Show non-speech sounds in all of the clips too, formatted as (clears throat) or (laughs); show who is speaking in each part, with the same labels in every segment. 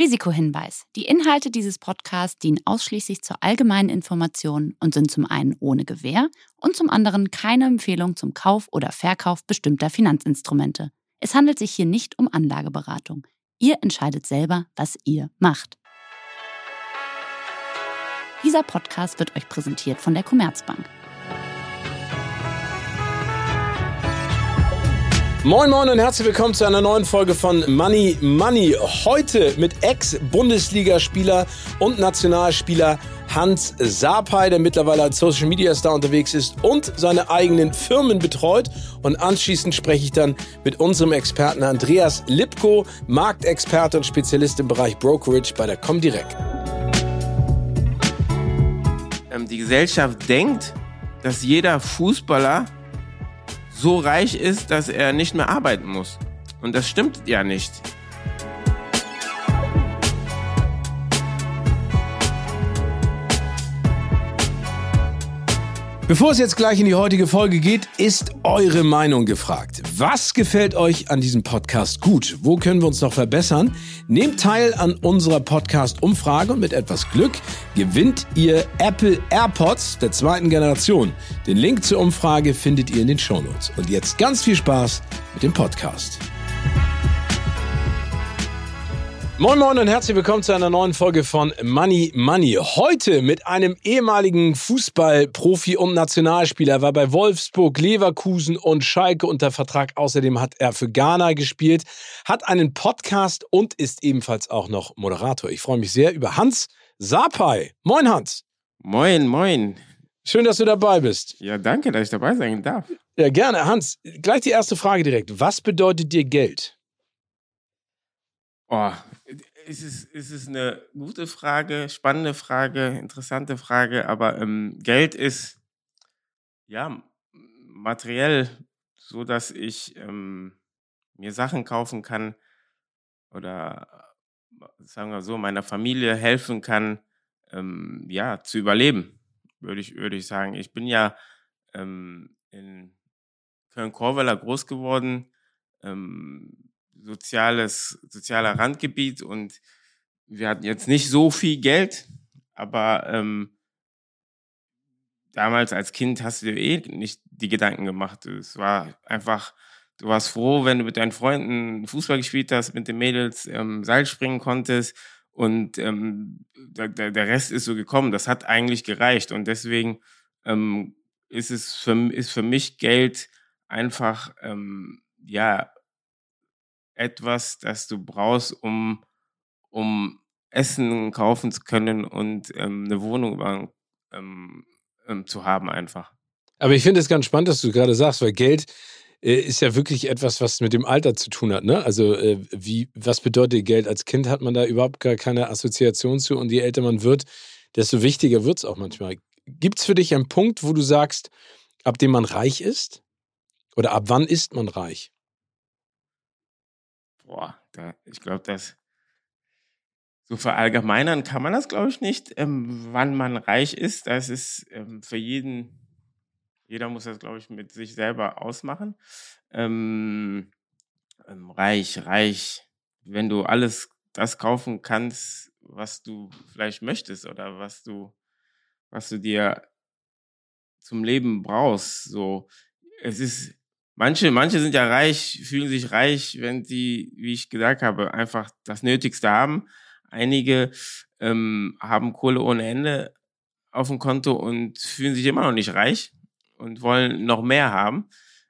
Speaker 1: Risikohinweis. Die Inhalte dieses Podcasts dienen ausschließlich zur allgemeinen Information und sind zum einen ohne Gewähr und zum anderen keine Empfehlung zum Kauf oder Verkauf bestimmter Finanzinstrumente. Es handelt sich hier nicht um Anlageberatung. Ihr entscheidet selber, was ihr macht. Dieser Podcast wird euch präsentiert von der Commerzbank.
Speaker 2: Moin Moin und herzlich willkommen zu einer neuen Folge von Money Money. Heute mit Ex-Bundesligaspieler und Nationalspieler Hans Sapai, der mittlerweile als Social Media Star unterwegs ist und seine eigenen Firmen betreut. Und anschließend spreche ich dann mit unserem Experten Andreas Lipko, Marktexperte und Spezialist im Bereich Brokerage bei der Comdirect.
Speaker 3: Ähm, die Gesellschaft denkt, dass jeder Fußballer so reich ist, dass er nicht mehr arbeiten muss. Und das stimmt ja nicht.
Speaker 2: Bevor es jetzt gleich in die heutige Folge geht, ist eure Meinung gefragt. Was gefällt euch an diesem Podcast gut? Wo können wir uns noch verbessern? Nehmt teil an unserer Podcast-Umfrage und mit etwas Glück gewinnt ihr Apple AirPods der zweiten Generation. Den Link zur Umfrage findet ihr in den Shownotes. Und jetzt ganz viel Spaß mit dem Podcast. Moin Moin und herzlich willkommen zu einer neuen Folge von Money Money. Heute mit einem ehemaligen Fußballprofi und Nationalspieler, war bei Wolfsburg, Leverkusen und Schalke unter Vertrag. Außerdem hat er für Ghana gespielt, hat einen Podcast und ist ebenfalls auch noch Moderator. Ich freue mich sehr über Hans Sapai. Moin Hans.
Speaker 3: Moin, moin.
Speaker 2: Schön, dass du dabei bist.
Speaker 3: Ja, danke, dass ich dabei sein darf.
Speaker 2: Ja, gerne. Hans, gleich die erste Frage direkt. Was bedeutet dir Geld?
Speaker 3: Oh, es, ist es eine gute Frage, spannende Frage, interessante Frage, aber ähm, Geld ist ja materiell, so dass ich ähm, mir Sachen kaufen kann oder sagen wir so, meiner Familie helfen kann, ähm, ja, zu überleben, würde ich, würde ich sagen. Ich bin ja ähm, in Köln-Korweiler groß geworden. Ähm, soziales, sozialer Randgebiet und wir hatten jetzt nicht so viel Geld, aber ähm, damals als Kind hast du dir eh nicht die Gedanken gemacht. Es war einfach, du warst froh, wenn du mit deinen Freunden Fußball gespielt hast, mit den Mädels ähm, Seil springen konntest und ähm, der, der Rest ist so gekommen. Das hat eigentlich gereicht und deswegen ähm, ist es für, ist für mich Geld einfach ähm, ja etwas, das du brauchst, um, um Essen kaufen zu können und ähm, eine Wohnung ähm, ähm, zu haben einfach.
Speaker 2: Aber ich finde es ganz spannend, dass du gerade sagst, weil Geld äh, ist ja wirklich etwas, was mit dem Alter zu tun hat. Ne? Also äh, wie, was bedeutet Geld? Als Kind hat man da überhaupt gar keine Assoziation zu und je älter man wird, desto wichtiger wird es auch manchmal. Gibt es für dich einen Punkt, wo du sagst, ab dem man reich ist? Oder ab wann ist man reich?
Speaker 3: Boah, da, ich glaube, das so verallgemeinern kann man das, glaube ich, nicht, ähm, wann man reich ist. Das ist ähm, für jeden, jeder muss das, glaube ich, mit sich selber ausmachen. Ähm, ähm, reich, reich, wenn du alles das kaufen kannst, was du vielleicht möchtest oder was du, was du dir zum Leben brauchst. So, es ist Manche, manche sind ja reich, fühlen sich reich, wenn sie, wie ich gesagt habe, einfach das Nötigste haben. Einige ähm, haben Kohle ohne Ende auf dem Konto und fühlen sich immer noch nicht reich und wollen noch mehr haben.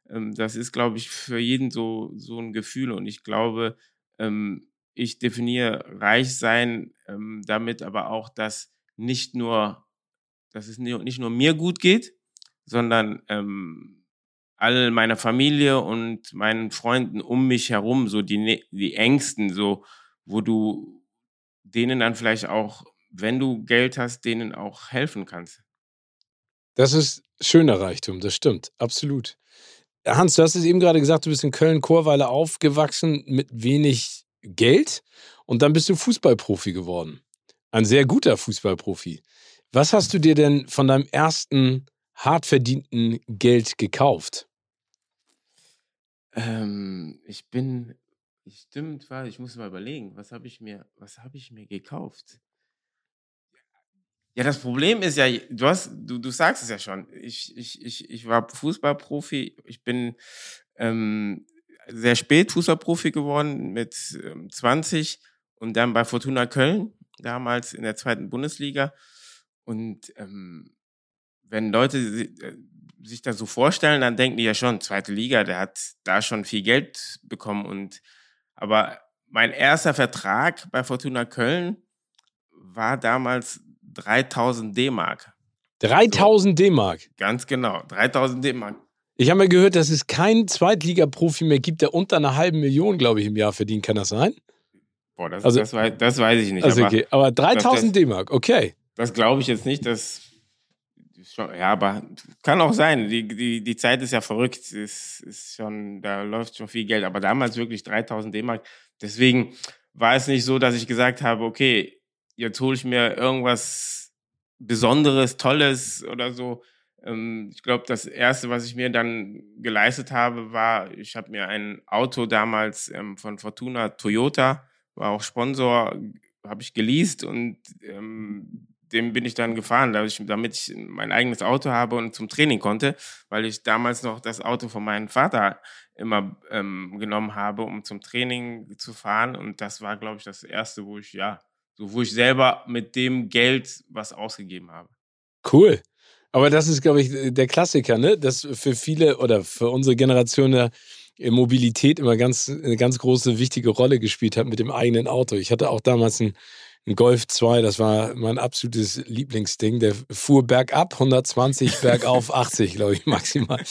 Speaker 3: Ähm, das ist, glaube ich, für jeden so, so ein Gefühl. Und ich glaube, ähm, ich definiere reich sein ähm, damit aber auch, dass nicht nur, dass es nicht nur mir gut geht, sondern ähm, all meiner Familie und meinen Freunden um mich herum, so die, die Ängsten, so, wo du denen dann vielleicht auch, wenn du Geld hast, denen auch helfen kannst.
Speaker 2: Das ist schöner Reichtum, das stimmt, absolut. Hans, du hast es eben gerade gesagt, du bist in Köln-Chorweiler aufgewachsen mit wenig Geld und dann bist du Fußballprofi geworden. Ein sehr guter Fußballprofi. Was hast du dir denn von deinem ersten hart verdienten Geld gekauft?
Speaker 3: Ähm, ich bin Stimmt, warte, ich muss mal überlegen, was habe ich mir, was habe ich mir gekauft? Ja, das Problem ist ja, du hast, du, du sagst es ja schon. Ich, ich, ich, ich war Fußballprofi. Ich bin ähm, sehr spät Fußballprofi geworden mit ähm, 20 und dann bei Fortuna Köln, damals in der zweiten Bundesliga. Und ähm, wenn Leute äh, sich das so vorstellen, dann denken die ja schon, zweite Liga, der hat da schon viel Geld bekommen. Und aber mein erster Vertrag bei Fortuna Köln war damals 3000 D-Mark.
Speaker 2: 3000 so. D-Mark?
Speaker 3: Ganz genau, 3000 D-Mark.
Speaker 2: Ich habe mir gehört, dass es keinen Zweitliga-Profi mehr gibt, der unter einer halben Million, glaube ich, im Jahr verdient. Kann das sein?
Speaker 3: Boah, das, also, das, weiß, das weiß ich nicht.
Speaker 2: Also aber, okay. aber 3000 D-Mark, okay.
Speaker 3: Das glaube ich jetzt nicht. Das, ja, aber kann auch sein. Die, die, die Zeit ist ja verrückt. Es ist schon, da läuft schon viel Geld. Aber damals wirklich 3000 D-Mark. Deswegen war es nicht so, dass ich gesagt habe, okay, jetzt hole ich mir irgendwas Besonderes, Tolles oder so. Ähm, ich glaube, das Erste, was ich mir dann geleistet habe, war, ich habe mir ein Auto damals ähm, von Fortuna Toyota, war auch Sponsor, habe ich geleast und ähm, dem bin ich dann gefahren, damit ich, mein eigenes Auto habe und zum Training konnte, weil ich damals noch das Auto von meinem Vater immer ähm, genommen habe, um zum Training zu fahren. Und das war, glaube ich, das erste, wo ich, ja, so wo ich selber mit dem Geld was ausgegeben habe.
Speaker 2: Cool. Aber das ist, glaube ich, der Klassiker, ne? Das für viele oder für unsere Generation der Mobilität immer ganz, eine ganz große, wichtige Rolle gespielt hat mit dem eigenen Auto. Ich hatte auch damals ein, ein Golf 2, das war mein absolutes Lieblingsding. Der fuhr bergab 120, (laughs) bergauf 80, glaube ich, maximal.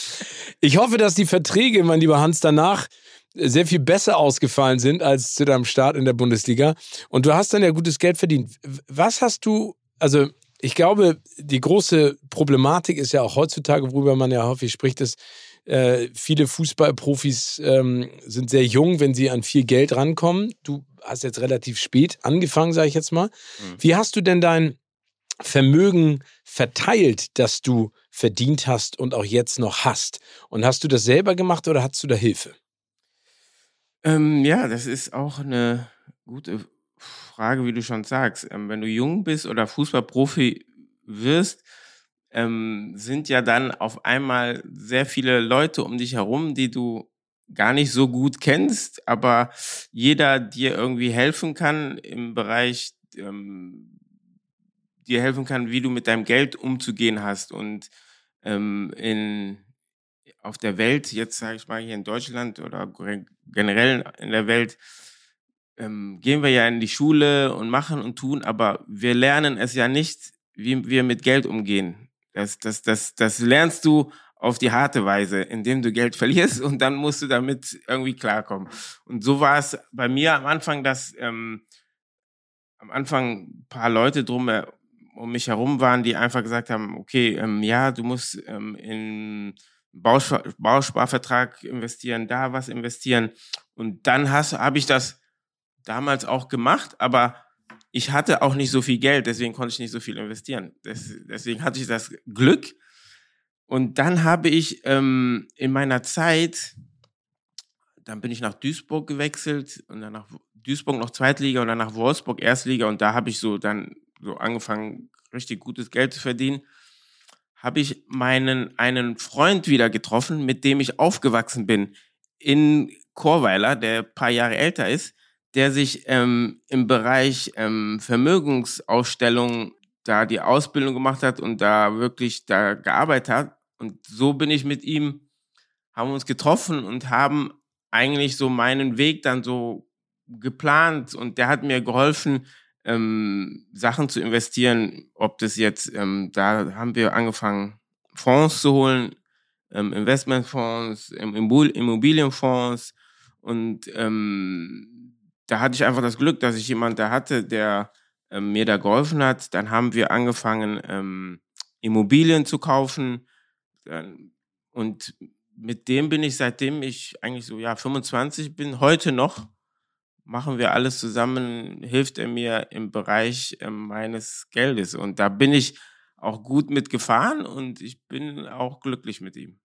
Speaker 2: Ich hoffe, dass die Verträge, mein lieber Hans, danach sehr viel besser ausgefallen sind als zu deinem Start in der Bundesliga. Und du hast dann ja gutes Geld verdient. Was hast du, also ich glaube, die große Problematik ist ja auch heutzutage, worüber man ja häufig spricht, ist, äh, viele Fußballprofis ähm, sind sehr jung, wenn sie an viel Geld rankommen. Du hast jetzt relativ spät angefangen, sage ich jetzt mal. Mhm. Wie hast du denn dein Vermögen verteilt, das du verdient hast und auch jetzt noch hast? Und hast du das selber gemacht oder hast du da Hilfe?
Speaker 3: Ähm, ja, das ist auch eine gute Frage, wie du schon sagst. Ähm, wenn du jung bist oder Fußballprofi wirst, ähm, sind ja dann auf einmal sehr viele Leute um dich herum, die du gar nicht so gut kennst, aber jeder dir irgendwie helfen kann im Bereich, ähm, dir helfen kann, wie du mit deinem Geld umzugehen hast. Und ähm, in, auf der Welt, jetzt sage ich mal hier in Deutschland oder generell in der Welt, ähm, gehen wir ja in die Schule und machen und tun, aber wir lernen es ja nicht, wie wir mit Geld umgehen. Das, das, das, das lernst du auf die harte Weise, indem du Geld (laughs) verlierst und dann musst du damit irgendwie klarkommen. Und so war es bei mir am Anfang, dass ähm, am Anfang ein paar Leute drum äh, um mich herum waren, die einfach gesagt haben, okay, ähm, ja, du musst ähm, in Bauspar Bausparvertrag investieren, da was investieren. Und dann habe ich das damals auch gemacht, aber ich hatte auch nicht so viel Geld, deswegen konnte ich nicht so viel investieren. Das, deswegen hatte ich das Glück. Und dann habe ich ähm, in meiner Zeit, dann bin ich nach Duisburg gewechselt und dann nach Duisburg noch Zweitliga und dann nach Wolfsburg Erstliga und da habe ich so dann so angefangen, richtig gutes Geld zu verdienen. Habe ich meinen einen Freund wieder getroffen, mit dem ich aufgewachsen bin in Chorweiler, der paar Jahre älter ist der sich ähm, im Bereich ähm, Vermögensausstellung da die Ausbildung gemacht hat und da wirklich da gearbeitet hat. Und so bin ich mit ihm, haben uns getroffen und haben eigentlich so meinen Weg dann so geplant und der hat mir geholfen, ähm, Sachen zu investieren, ob das jetzt, ähm, da haben wir angefangen, Fonds zu holen, ähm, Investmentfonds, Immobilienfonds und ähm, da hatte ich einfach das Glück, dass ich jemanden da hatte, der ähm, mir da geholfen hat. Dann haben wir angefangen, ähm, Immobilien zu kaufen. Und mit dem bin ich, seitdem ich eigentlich so, ja, 25 bin, heute noch, machen wir alles zusammen, hilft er mir im Bereich äh, meines Geldes. Und da bin ich auch gut mitgefahren und ich bin auch glücklich mit ihm.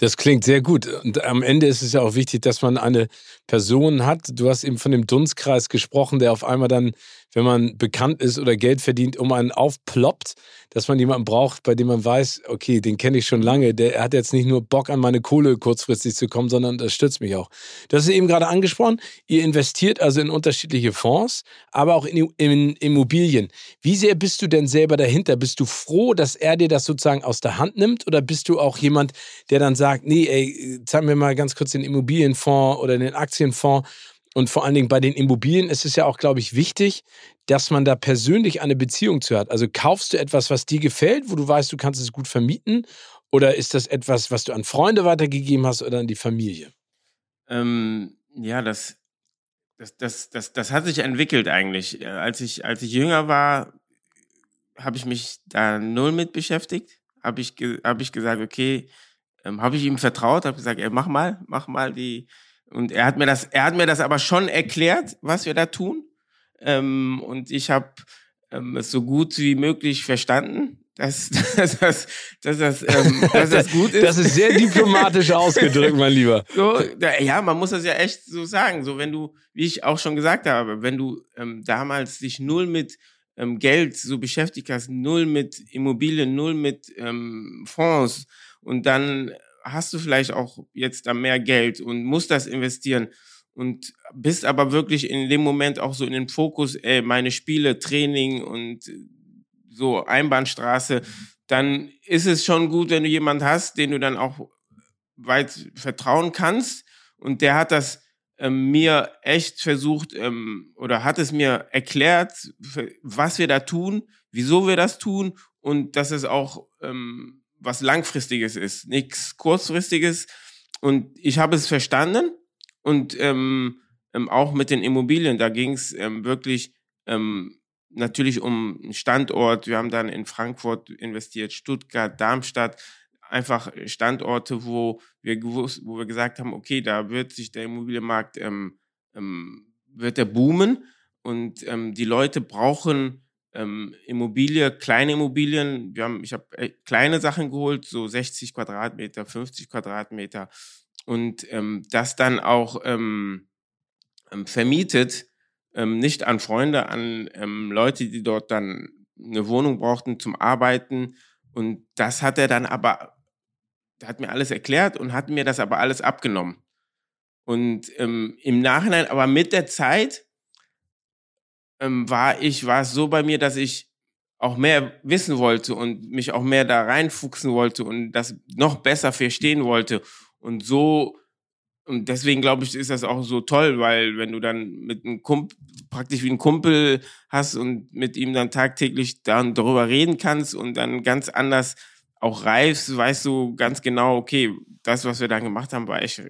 Speaker 2: Das klingt sehr gut. Und am Ende ist es ja auch wichtig, dass man eine Person hat. Du hast eben von dem Dunstkreis gesprochen, der auf einmal dann, wenn man bekannt ist oder Geld verdient, um einen aufploppt, dass man jemanden braucht, bei dem man weiß, okay, den kenne ich schon lange. Der hat jetzt nicht nur Bock an meine Kohle kurzfristig zu kommen, sondern das stützt mich auch. Das ist eben gerade angesprochen. Ihr investiert also in unterschiedliche Fonds, aber auch in, in Immobilien. Wie sehr bist du denn selber dahinter? Bist du froh, dass er dir das sozusagen aus der Hand nimmt oder bist du auch jemand, der dann sagt, nee, ey, zeigen wir mal ganz kurz den Immobilienfonds oder den Aktienfonds. Und vor allen Dingen bei den Immobilien ist es ja auch, glaube ich, wichtig, dass man da persönlich eine Beziehung zu hat. Also kaufst du etwas, was dir gefällt, wo du weißt, du kannst es gut vermieten? Oder ist das etwas, was du an Freunde weitergegeben hast oder an die Familie?
Speaker 3: Ähm, ja, das, das, das, das, das hat sich entwickelt eigentlich. Äh, als ich, als ich jünger war, habe ich mich da null mit beschäftigt. Habe ich, hab ich gesagt, okay, ähm, habe ich ihm vertraut, habe gesagt, ey, mach mal, mach mal die. Und er hat mir das, er hat mir das aber schon erklärt, was wir da tun. Ähm, und ich habe ähm, es so gut wie möglich verstanden, dass, (laughs) dass, dass, dass, das, ähm, dass das (laughs) gut ist.
Speaker 2: Das ist sehr diplomatisch (laughs) ausgedrückt, mein Lieber.
Speaker 3: So, ja, man muss das ja echt so sagen. So, wenn du, wie ich auch schon gesagt habe, wenn du ähm, damals dich null mit ähm, Geld so beschäftigt hast, null mit Immobilien, null mit ähm, Fonds, und dann hast du vielleicht auch jetzt da mehr Geld und musst das investieren und bist aber wirklich in dem Moment auch so in den Fokus, ey, meine Spiele, Training und so Einbahnstraße, dann ist es schon gut, wenn du jemand hast, den du dann auch weit vertrauen kannst. Und der hat das ähm, mir echt versucht ähm, oder hat es mir erklärt, was wir da tun, wieso wir das tun und dass es auch ähm, was Langfristiges ist, nichts Kurzfristiges. Und ich habe es verstanden und ähm, ähm, auch mit den Immobilien, da ging es ähm, wirklich ähm, natürlich um einen Standort. Wir haben dann in Frankfurt investiert, Stuttgart, Darmstadt, einfach Standorte, wo wir gewusst, wo wir gesagt haben, okay, da wird sich der Immobilienmarkt ähm, ähm, wird der boomen und ähm, die Leute brauchen ähm, Immobilie, kleine Immobilien. Wir haben, ich habe äh, kleine Sachen geholt, so 60 Quadratmeter, 50 Quadratmeter und ähm, das dann auch ähm, ähm, vermietet, ähm, nicht an Freunde, an ähm, Leute, die dort dann eine Wohnung brauchten zum Arbeiten. Und das hat er dann aber, der hat mir alles erklärt und hat mir das aber alles abgenommen. Und im Nachhinein, aber mit der Zeit, ähm, war ich, war es so bei mir, dass ich auch mehr wissen wollte und mich auch mehr da reinfuchsen wollte und das noch besser verstehen wollte. Und so, und deswegen glaube ich, ist das auch so toll, weil wenn du dann mit einem Kumpel, praktisch wie ein Kumpel hast und mit ihm dann tagtäglich dann darüber reden kannst und dann ganz anders auch reifst, weißt du ganz genau, okay, das, was wir dann gemacht haben, war echt,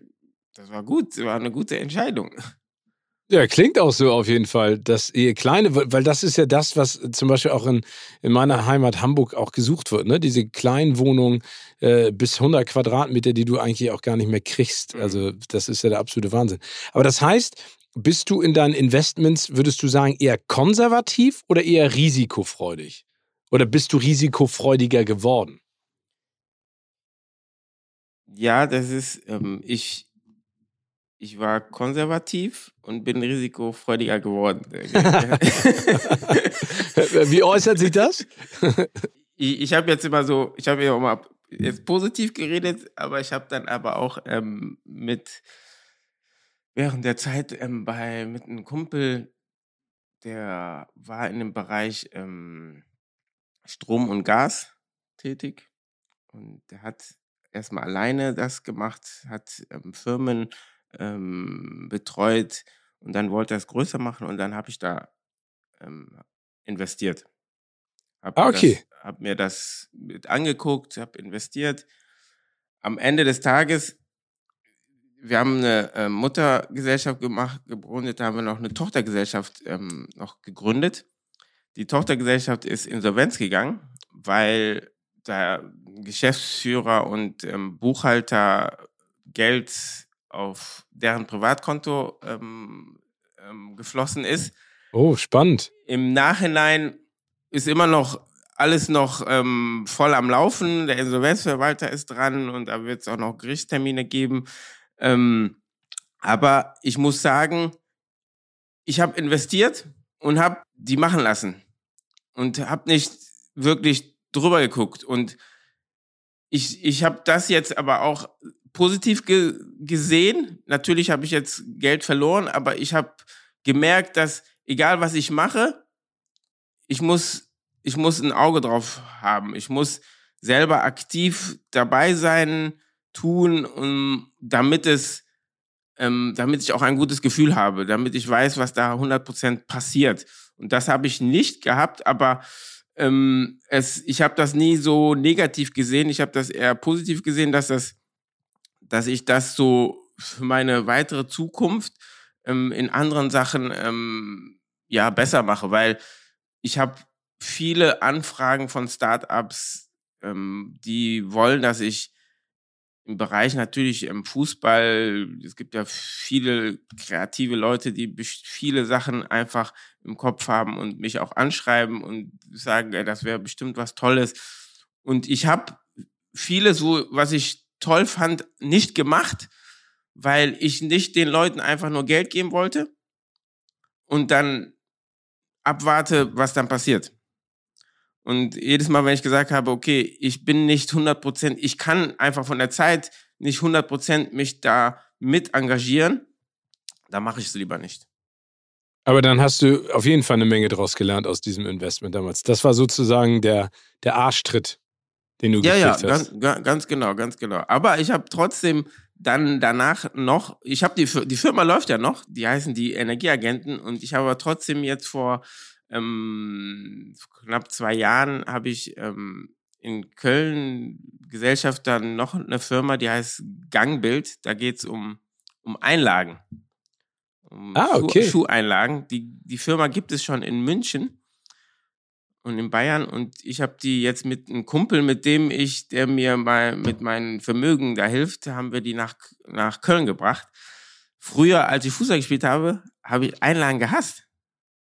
Speaker 3: das war gut, war eine gute Entscheidung.
Speaker 2: Ja, klingt auch so auf jeden Fall, dass ihr kleine, weil das ist ja das, was zum Beispiel auch in, in meiner Heimat Hamburg auch gesucht wird, ne? Diese kleinen Wohnungen äh, bis 100 Quadratmeter, die du eigentlich auch gar nicht mehr kriegst. Mhm. Also das ist ja der absolute Wahnsinn. Aber das heißt, bist du in deinen Investments, würdest du sagen, eher konservativ oder eher risikofreudig? Oder bist du risikofreudiger geworden?
Speaker 3: Ja, das ist, ähm, ich, ich war konservativ und bin risikofreudiger geworden. (laughs) (laughs)
Speaker 2: Wie äußert sich das? (laughs)
Speaker 3: ich ich habe jetzt immer so, ich habe ja mal jetzt positiv geredet, aber ich habe dann aber auch ähm, mit während der Zeit ähm, bei mit einem Kumpel, der war in dem Bereich ähm, Strom und Gas tätig und der hat erstmal alleine das gemacht, hat ähm, Firmen ähm, betreut und dann wollte er es größer machen und dann habe ich da ähm, investiert. Hab
Speaker 2: ah, okay.
Speaker 3: Habe mir das mit angeguckt, habe investiert. Am Ende des Tages, wir haben eine äh, Muttergesellschaft gemacht, gegründet, da haben wir noch eine Tochtergesellschaft ähm, noch gegründet. Die Tochtergesellschaft ist insolvenz gegangen, weil der Geschäftsführer und ähm, Buchhalter Geld auf deren Privatkonto ähm, ähm, geflossen ist.
Speaker 2: Oh, spannend.
Speaker 3: Im Nachhinein ist immer noch alles noch ähm, voll am Laufen. Der Insolvenzverwalter ist dran und da wird es auch noch Gerichtstermine geben. Ähm, aber ich muss sagen, ich habe investiert und habe die machen lassen und habe nicht wirklich drüber geguckt. Und ich, ich habe das jetzt aber auch positiv ge gesehen. Natürlich habe ich jetzt Geld verloren, aber ich habe gemerkt, dass egal was ich mache, ich muss, ich muss ein Auge drauf haben. Ich muss selber aktiv dabei sein, tun, um, damit es, ähm, damit ich auch ein gutes Gefühl habe, damit ich weiß, was da 100% passiert. Und das habe ich nicht gehabt, aber ähm, es, ich habe das nie so negativ gesehen. Ich habe das eher positiv gesehen, dass das, dass ich das so für meine weitere Zukunft ähm, in anderen Sachen ähm, ja besser mache, weil ich habe viele Anfragen von Startups, ähm, die wollen, dass ich im Bereich natürlich im Fußball, es gibt ja viele kreative Leute, die viele Sachen einfach im Kopf haben und mich auch anschreiben und sagen, das wäre bestimmt was Tolles. Und ich habe vieles, wo, was ich toll fand, nicht gemacht, weil ich nicht den Leuten einfach nur Geld geben wollte und dann abwarte, was dann passiert. Und jedes Mal, wenn ich gesagt habe, okay, ich bin nicht 100 Prozent, ich kann einfach von der Zeit nicht 100 Prozent mich da mit engagieren, da mache ich es lieber nicht.
Speaker 2: Aber dann hast du auf jeden Fall eine Menge daraus gelernt aus diesem Investment damals. Das war sozusagen der, der Arschtritt, den du
Speaker 3: ja, ja,
Speaker 2: hast.
Speaker 3: Ganz, ganz genau, ganz genau. Aber ich habe trotzdem dann danach noch, ich habe die, die Firma läuft ja noch, die heißen die Energieagenten und ich habe aber trotzdem jetzt vor ähm, knapp zwei Jahren habe ich ähm, in Köln Gesellschaft dann noch eine Firma, die heißt Gangbild. Da geht es um, um Einlagen. Um
Speaker 2: ah, okay.
Speaker 3: Schuh, Schuheinlagen. Die, die Firma gibt es schon in München und in Bayern und ich habe die jetzt mit einem Kumpel, mit dem ich, der mir mal mit meinem Vermögen da hilft, haben wir die nach, nach Köln gebracht. Früher, als ich Fußball gespielt habe, habe ich Einlagen gehasst.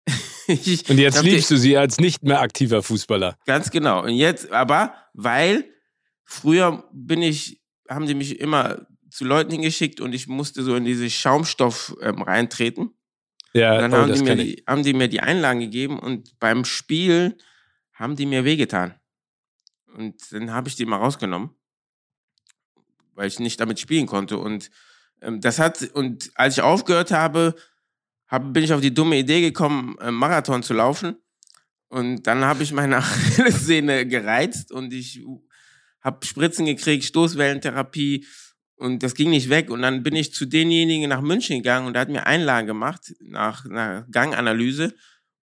Speaker 3: (laughs)
Speaker 2: ich, und jetzt liebst du sie als nicht mehr aktiver Fußballer.
Speaker 3: Ganz genau. Und jetzt, aber weil früher bin ich, haben sie mich immer zu Leuten hingeschickt und ich musste so in diese Schaumstoff ähm, reintreten. Ja, und dann oh, haben, die mir die, haben die mir die Einlagen gegeben und beim Spiel haben die mir wehgetan. Und dann habe ich die mal rausgenommen, weil ich nicht damit spielen konnte. Und ähm, das hat, und als ich aufgehört habe, hab, bin ich auf die dumme Idee gekommen, einen Marathon zu laufen. Und dann habe ich meine (laughs) Achillessehne gereizt und ich habe Spritzen gekriegt, Stoßwellentherapie und das ging nicht weg. Und dann bin ich zu denjenigen nach München gegangen und der hat mir Einlagen gemacht nach einer Ganganalyse.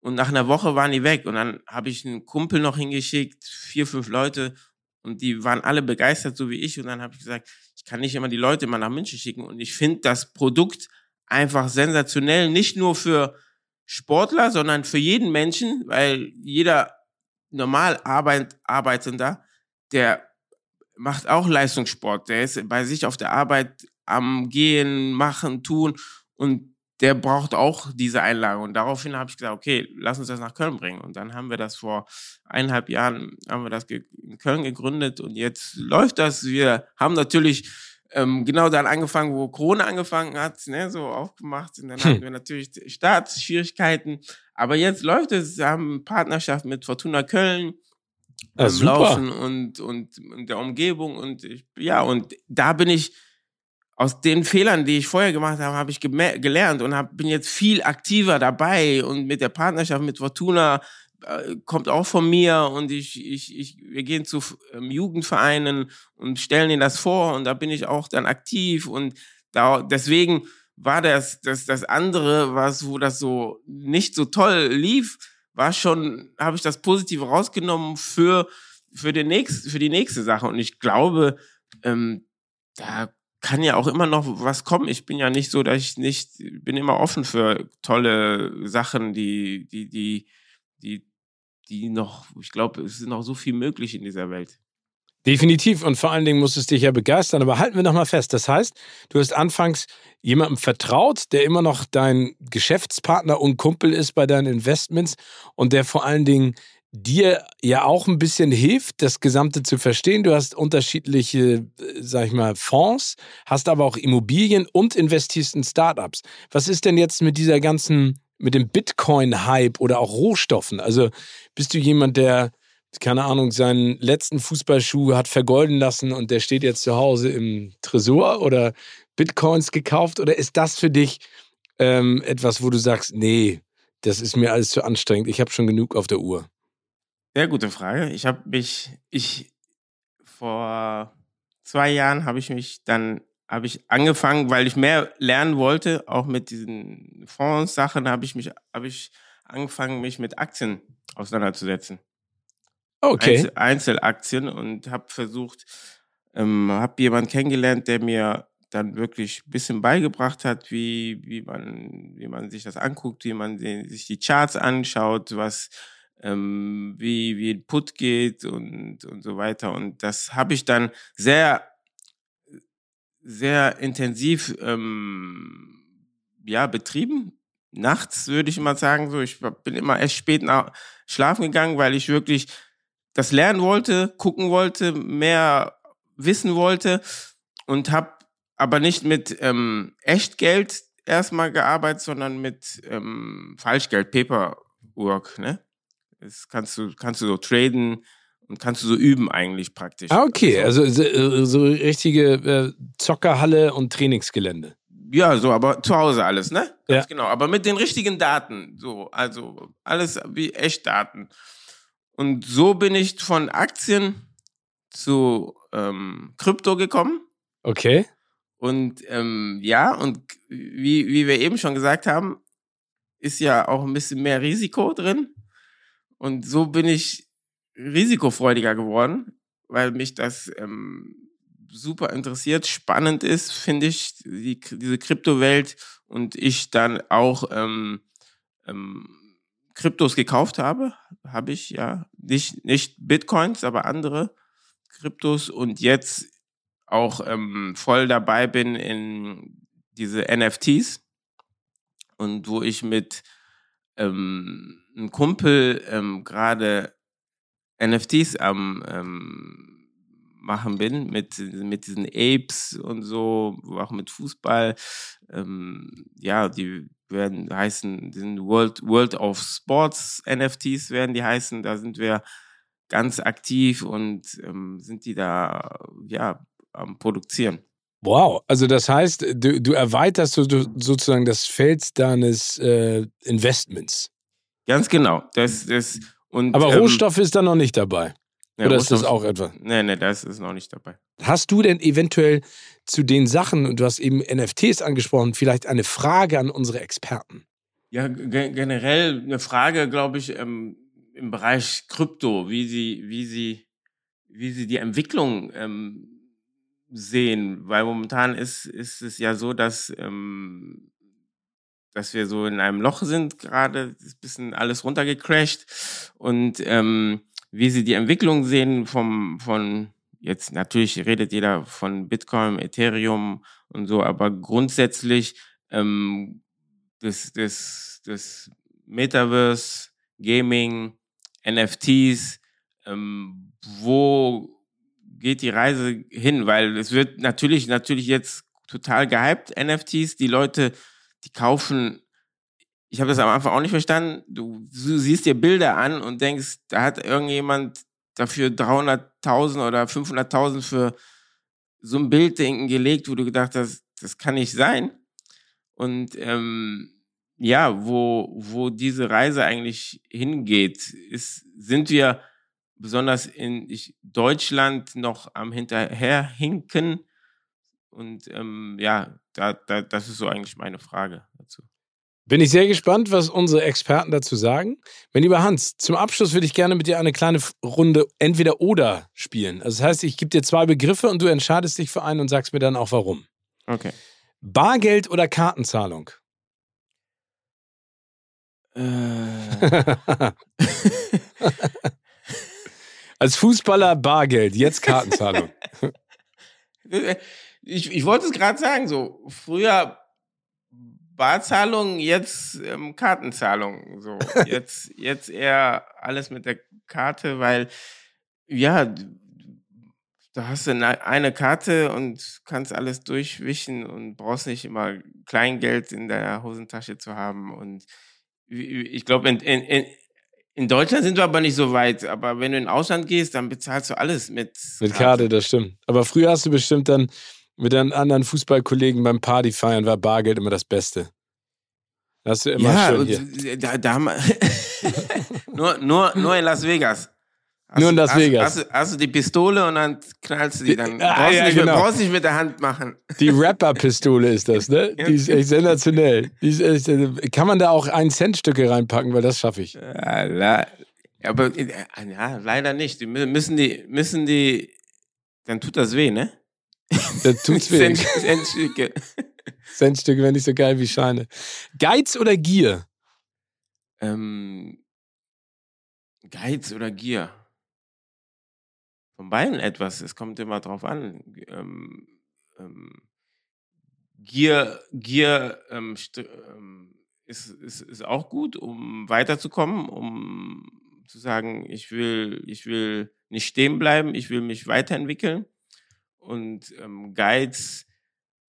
Speaker 3: Und nach einer Woche waren die weg. Und dann habe ich einen Kumpel noch hingeschickt, vier, fünf Leute. Und die waren alle begeistert, so wie ich. Und dann habe ich gesagt, ich kann nicht immer die Leute mal nach München schicken. Und ich finde das Produkt einfach sensationell, nicht nur für Sportler, sondern für jeden Menschen, weil jeder normal arbeit, Arbeitender, der macht auch Leistungssport, der ist bei sich auf der Arbeit am Gehen, Machen, Tun und der braucht auch diese Einlage. Und daraufhin habe ich gesagt, okay, lass uns das nach Köln bringen. Und dann haben wir das vor eineinhalb Jahren, haben wir das in Köln gegründet und jetzt läuft das. Wir haben natürlich ähm, genau dann angefangen, wo Corona angefangen hat, ne, so aufgemacht. Und dann hm. hatten wir natürlich Startschwierigkeiten. Aber jetzt läuft es. Wir haben Partnerschaft mit Fortuna Köln
Speaker 2: ah,
Speaker 3: ähm, Laufen und, und, und der Umgebung. Und ich, ja, und da bin ich aus den Fehlern, die ich vorher gemacht habe, habe ich gelernt und hab, bin jetzt viel aktiver dabei und mit der Partnerschaft mit Fortuna äh, kommt auch von mir und ich, ich, ich, wir gehen zu ähm, Jugendvereinen und stellen ihnen das vor und da bin ich auch dann aktiv und da, deswegen war das, das, das andere, was, wo das so nicht so toll lief, war schon, habe ich das Positive rausgenommen für, für, den nächst, für die nächste Sache und ich glaube, ähm, da kann ja auch immer noch was kommen. Ich bin ja nicht so, dass ich nicht, bin immer offen für tolle Sachen, die, die, die, die die noch, ich glaube, es ist noch so viel möglich in dieser Welt.
Speaker 2: Definitiv und vor allen Dingen muss es dich ja begeistern. Aber halten wir noch mal fest. Das heißt, du hast anfangs jemandem vertraut, der immer noch dein Geschäftspartner und Kumpel ist bei deinen Investments und der vor allen Dingen dir ja auch ein bisschen hilft, das Gesamte zu verstehen. Du hast unterschiedliche, äh, sag ich mal, Fonds, hast aber auch Immobilien und investierst in Startups. Was ist denn jetzt mit dieser ganzen, mit dem Bitcoin-Hype oder auch Rohstoffen? Also bist du jemand, der, keine Ahnung, seinen letzten Fußballschuh hat vergolden lassen und der steht jetzt zu Hause im Tresor oder Bitcoins gekauft? Oder ist das für dich ähm, etwas, wo du sagst, nee, das ist mir alles zu anstrengend, ich habe schon genug auf der Uhr?
Speaker 3: Sehr gute Frage. Ich habe mich, ich vor zwei Jahren habe ich mich dann habe ich angefangen, weil ich mehr lernen wollte, auch mit diesen Fonds-Sachen, habe ich mich, habe ich angefangen, mich mit Aktien auseinanderzusetzen.
Speaker 2: Okay.
Speaker 3: Einzel Einzelaktien und habe versucht, ähm, habe jemanden kennengelernt, der mir dann wirklich ein bisschen beigebracht hat, wie, wie, man, wie man sich das anguckt, wie man sich die Charts anschaut, was ähm, wie, wie ein Put geht und, und so weiter. Und das habe ich dann sehr, sehr intensiv ähm, ja, betrieben. Nachts würde ich immer sagen, so ich bin immer erst spät nach schlafen gegangen, weil ich wirklich das lernen wollte, gucken wollte, mehr wissen wollte und habe aber nicht mit ähm, Echtgeld erstmal gearbeitet, sondern mit ähm, Falschgeld, Paperwork, ne? Das kannst du, kannst du so traden und kannst du so üben eigentlich praktisch.
Speaker 2: Ah, okay, also, also so, so richtige äh, Zockerhalle und Trainingsgelände.
Speaker 3: Ja, so, aber zu Hause alles, ne?
Speaker 2: Ganz
Speaker 3: ja. genau. Aber mit den richtigen Daten. So, also alles wie Echtdaten. Und so bin ich von Aktien zu ähm, Krypto gekommen.
Speaker 2: Okay.
Speaker 3: Und ähm, ja, und wie, wie wir eben schon gesagt haben, ist ja auch ein bisschen mehr Risiko drin. Und so bin ich risikofreudiger geworden, weil mich das ähm, super interessiert, spannend ist, finde ich, die, diese Kryptowelt und ich dann auch ähm, ähm, Kryptos gekauft habe, habe ich ja, nicht, nicht Bitcoins, aber andere Kryptos und jetzt auch ähm, voll dabei bin in diese NFTs und wo ich mit ähm, ein Kumpel ähm, gerade NFTs am ähm, machen bin mit, mit diesen Apes und so, auch mit Fußball. Ähm, ja, die werden heißen, sind World, World of Sports NFTs werden die heißen. Da sind wir ganz aktiv und ähm, sind die da ja am Produzieren.
Speaker 2: Wow, also das heißt, du, du erweiterst so, du, sozusagen das Feld deines äh, Investments.
Speaker 3: Ganz genau. Das, das, und,
Speaker 2: Aber
Speaker 3: ähm,
Speaker 2: Rohstoff ist da noch nicht dabei.
Speaker 3: Ja,
Speaker 2: Oder ist das auch etwa?
Speaker 3: Nee, nee, das ist noch nicht dabei.
Speaker 2: Hast du denn eventuell zu den Sachen, und du hast eben NFTs angesprochen, vielleicht eine Frage an unsere Experten?
Speaker 3: Ja, ge generell eine Frage, glaube ich, ähm, im Bereich Krypto, wie sie, wie sie, wie sie die Entwicklung ähm, sehen, weil momentan ist, ist es ja so, dass, ähm, dass wir so in einem Loch sind gerade, ist ein bisschen alles runtergecrashed und ähm, wie sie die Entwicklung sehen vom, von, jetzt natürlich redet jeder von Bitcoin, Ethereum und so, aber grundsätzlich ähm, das, das, das Metaverse, Gaming, NFTs, ähm, wo geht die Reise hin? Weil es wird natürlich, natürlich jetzt total gehypt, NFTs. Die Leute, die kaufen, ich habe das am Anfang auch nicht verstanden. Du, du siehst dir Bilder an und denkst, da hat irgendjemand dafür 300.000 oder 500.000 für so ein Bild gelegt, wo du gedacht hast, das kann nicht sein. Und ähm, ja, wo, wo diese Reise eigentlich hingeht, ist, sind wir besonders in Deutschland noch am Hinterherhinken. Und ähm, ja, da, da, das ist so eigentlich meine Frage.
Speaker 2: Bin ich sehr gespannt, was unsere Experten dazu sagen. Mein lieber Hans, zum Abschluss würde ich gerne mit dir eine kleine Runde entweder oder spielen. Also das heißt, ich gebe dir zwei Begriffe und du entscheidest dich für einen und sagst mir dann auch warum.
Speaker 3: Okay.
Speaker 2: Bargeld oder Kartenzahlung?
Speaker 3: Äh,
Speaker 2: Als Fußballer Bargeld, jetzt Kartenzahlung. (laughs)
Speaker 3: ich, ich wollte es gerade sagen, so früher Barzahlung, jetzt ähm, Kartenzahlung. So, (laughs) jetzt, jetzt eher alles mit der Karte, weil ja, da hast du eine Karte und kannst alles durchwischen und brauchst nicht immer Kleingeld in der Hosentasche zu haben. Und ich glaube, in, in, in Deutschland sind wir aber nicht so weit. Aber wenn du in Ausland gehst, dann bezahlst du alles mit
Speaker 2: Karte. Mit Karte, das stimmt. Aber früher hast du bestimmt dann mit deinen anderen Fußballkollegen beim Partyfeiern war Bargeld immer das Beste. Das hast du immer ja, schön hier.
Speaker 3: Da, da haben wir (laughs) nur, nur, nur in Las Vegas.
Speaker 2: Hast, Nur in Las
Speaker 3: hast,
Speaker 2: Vegas.
Speaker 3: Hast, hast, du die Pistole und dann knallst du die. Dann ah, brauchst, ja, nicht genau. mit, brauchst nicht mit der Hand machen.
Speaker 2: Die Rapper-Pistole ist das, ne? Die ist echt sensationell. Ist echt, äh, kann man da auch ein Centstücke reinpacken, weil das schaffe ich.
Speaker 3: Ja, aber äh, ja, leider nicht. Die müssen die, müssen die, dann tut das weh, ne?
Speaker 2: Dann tut's weh. Centstücke. Centstücke wären nicht so geil wie Scheine. Geiz oder Gier?
Speaker 3: Ähm, Geiz oder Gier? von beiden etwas. Es kommt immer drauf an. Ähm, ähm, Gier, Gier ähm, ähm, ist, ist, ist auch gut, um weiterzukommen, um zu sagen, ich will, ich will nicht stehen bleiben, ich will mich weiterentwickeln. Und ähm, Geiz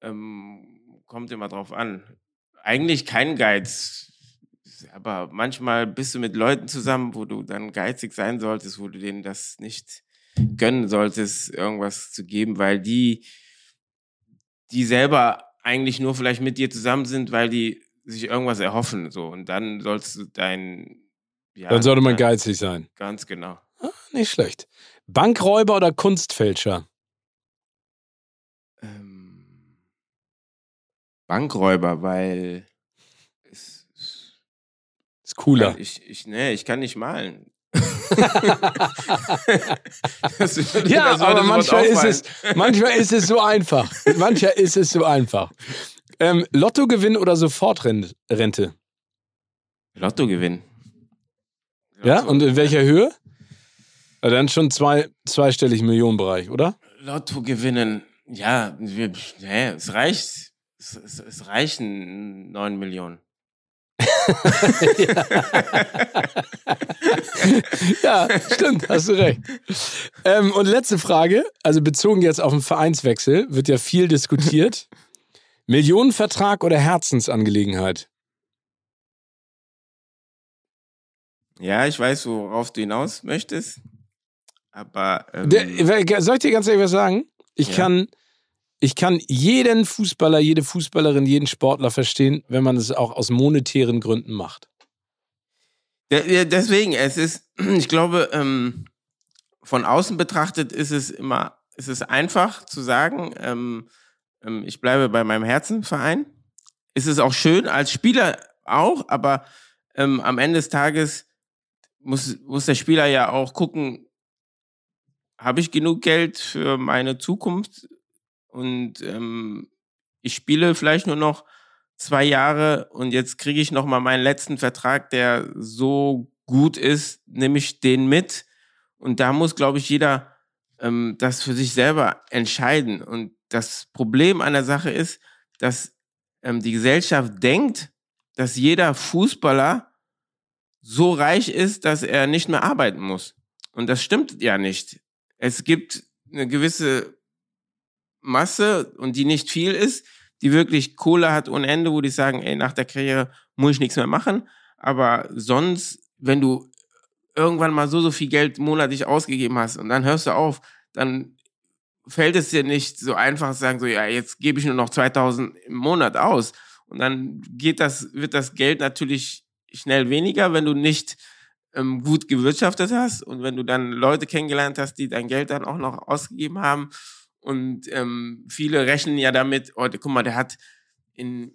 Speaker 3: ähm, kommt immer drauf an. Eigentlich kein Geiz, aber manchmal bist du mit Leuten zusammen, wo du dann geizig sein solltest, wo du denen das nicht gönnen solltest, irgendwas zu geben, weil die, die selber eigentlich nur vielleicht mit dir zusammen sind, weil die sich irgendwas erhoffen, so. Und dann sollst du dein,
Speaker 2: ja. Dann sollte man geizig sein.
Speaker 3: Ganz genau.
Speaker 2: Ah, nicht schlecht. Bankräuber oder Kunstfälscher?
Speaker 3: Bankräuber, weil es,
Speaker 2: ist cooler.
Speaker 3: Ich, ich, nee, ich kann nicht malen (laughs)
Speaker 2: ja, aber manchmal ist, es, manchmal ist es so einfach. manchmal ist es so einfach. Ähm, Lottogewinn oder Sofortrente?
Speaker 3: Lottogewinn.
Speaker 2: Lotto. Ja, und in welcher Höhe? Dann schon zwei, zweistellig Millionenbereich, oder?
Speaker 3: Lotto gewinnen, ja, wir, nee, es reicht. Es, es, es reichen neun Millionen. (laughs)
Speaker 2: ja, stimmt, hast du recht. Ähm, und letzte Frage, also bezogen jetzt auf den Vereinswechsel, wird ja viel diskutiert. (laughs) Millionenvertrag oder Herzensangelegenheit?
Speaker 3: Ja, ich weiß, worauf du hinaus möchtest. Aber. Ähm,
Speaker 2: Der, soll ich dir ganz ehrlich was sagen? Ich ja. kann ich kann jeden Fußballer, jede Fußballerin, jeden Sportler verstehen, wenn man es auch aus monetären Gründen macht.
Speaker 3: Deswegen, es ist, (clears throat) ich glaube, ähm, von außen betrachtet ist es immer, ist es einfach zu sagen, ähm, ähm, ich bleibe bei meinem Herzenverein. Ist es auch schön als Spieler auch, aber am Ende des Tages muss, muss der Spieler ja auch gucken, habe ich genug Geld für meine Zukunft? Und ähm, ich spiele vielleicht nur noch zwei Jahre und jetzt kriege ich noch mal meinen letzten Vertrag, der so gut ist, nehme ich den mit und da muss, glaube ich, jeder ähm, das für sich selber entscheiden und das Problem an der Sache ist, dass ähm, die Gesellschaft denkt, dass jeder Fußballer so reich ist, dass er nicht mehr arbeiten muss. Und das stimmt ja nicht. Es gibt eine gewisse Masse und die nicht viel ist, die wirklich Kohle hat ohne Ende, wo die sagen, ey, nach der Karriere muss ich nichts mehr machen. Aber sonst, wenn du irgendwann mal so, so viel Geld monatlich ausgegeben hast und dann hörst du auf, dann fällt es dir nicht so einfach zu sagen, so, ja, jetzt gebe ich nur noch 2000 im Monat aus. Und dann geht das, wird das Geld natürlich schnell weniger, wenn du nicht ähm, gut gewirtschaftet hast und wenn du dann Leute kennengelernt hast, die dein Geld dann auch noch ausgegeben haben und ähm, viele rechnen ja damit, oh, guck mal, der hat in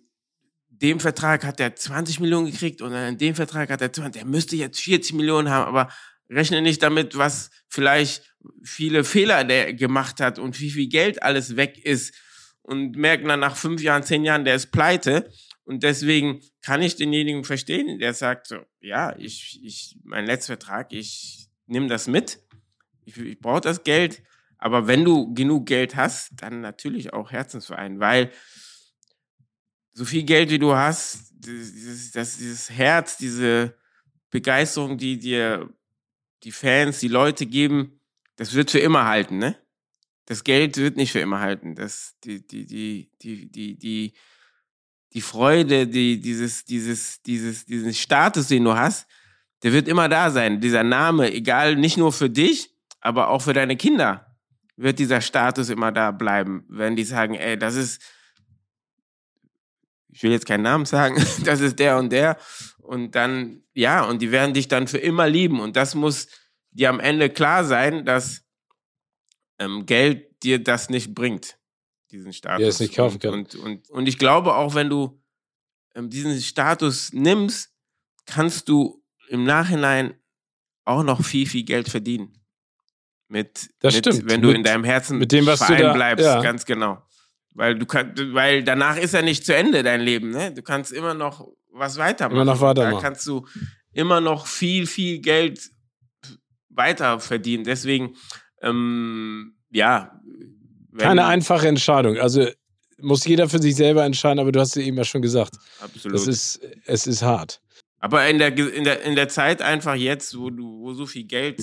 Speaker 3: dem Vertrag hat er 20 Millionen gekriegt und in dem Vertrag hat er 20, der müsste jetzt 40 Millionen haben, aber rechne nicht damit, was vielleicht viele Fehler der gemacht hat und wie viel Geld alles weg ist und merken dann nach fünf Jahren, zehn Jahren, der ist pleite. Und deswegen kann ich denjenigen verstehen, der sagt so, ja, ich, ich, mein letzter Vertrag, ich nehme das mit, ich, ich brauche das Geld, aber wenn du genug Geld hast, dann natürlich auch Herzensverein, weil so viel Geld wie du hast, dieses, das, dieses Herz, diese Begeisterung, die dir die Fans, die Leute geben, das wird für immer halten, ne? Das Geld wird nicht für immer halten. Das, die, die, die, die, die, die, die Freude, die, dieses, dieses, dieses, diesen Status, den du hast, der wird immer da sein. Dieser Name, egal, nicht nur für dich, aber auch für deine Kinder wird dieser Status immer da bleiben. Wenn die sagen, ey, das ist, ich will jetzt keinen Namen sagen, (laughs) das ist der und der. Und dann, ja, und die werden dich dann für immer lieben. Und das muss dir am Ende klar sein, dass ähm, Geld dir das nicht bringt, diesen Status.
Speaker 2: Ja, es nicht kaufen kann.
Speaker 3: Und, und, und, ich glaube auch, wenn du ähm, diesen Status nimmst, kannst du im Nachhinein auch noch viel, viel Geld verdienen. Mit,
Speaker 2: das
Speaker 3: mit,
Speaker 2: stimmt.
Speaker 3: wenn du
Speaker 2: mit,
Speaker 3: in deinem Herzen
Speaker 2: mit dem, was du da,
Speaker 3: bleibst,
Speaker 2: ja.
Speaker 3: ganz genau. Weil du kannst, weil danach ist ja nicht zu Ende dein Leben, ne? Du kannst immer noch was weitermachen.
Speaker 2: Immer noch weitermachen.
Speaker 3: Da kannst du immer noch viel, viel Geld weiter verdienen. Deswegen, ähm, ja.
Speaker 2: Keine einfache Entscheidung. Also muss jeder für sich selber entscheiden, aber du hast es eben ja schon gesagt.
Speaker 3: Absolut.
Speaker 2: Es ist, es ist hart.
Speaker 3: Aber in der, in, der, in der Zeit einfach jetzt, wo du, wo so viel Geld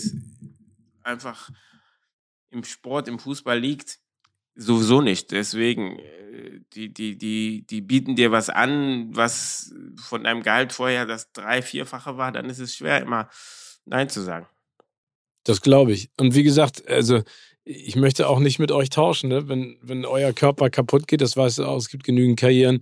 Speaker 3: einfach im Sport, im Fußball liegt, sowieso nicht. Deswegen, die, die, die, die bieten dir was an, was von deinem Gehalt vorher das drei-, vierfache war, dann ist es schwer, immer Nein zu sagen.
Speaker 2: Das glaube ich. Und wie gesagt, also ich möchte auch nicht mit euch tauschen, ne? wenn, wenn euer Körper kaputt geht, das weißt du auch, es gibt genügend Karrieren,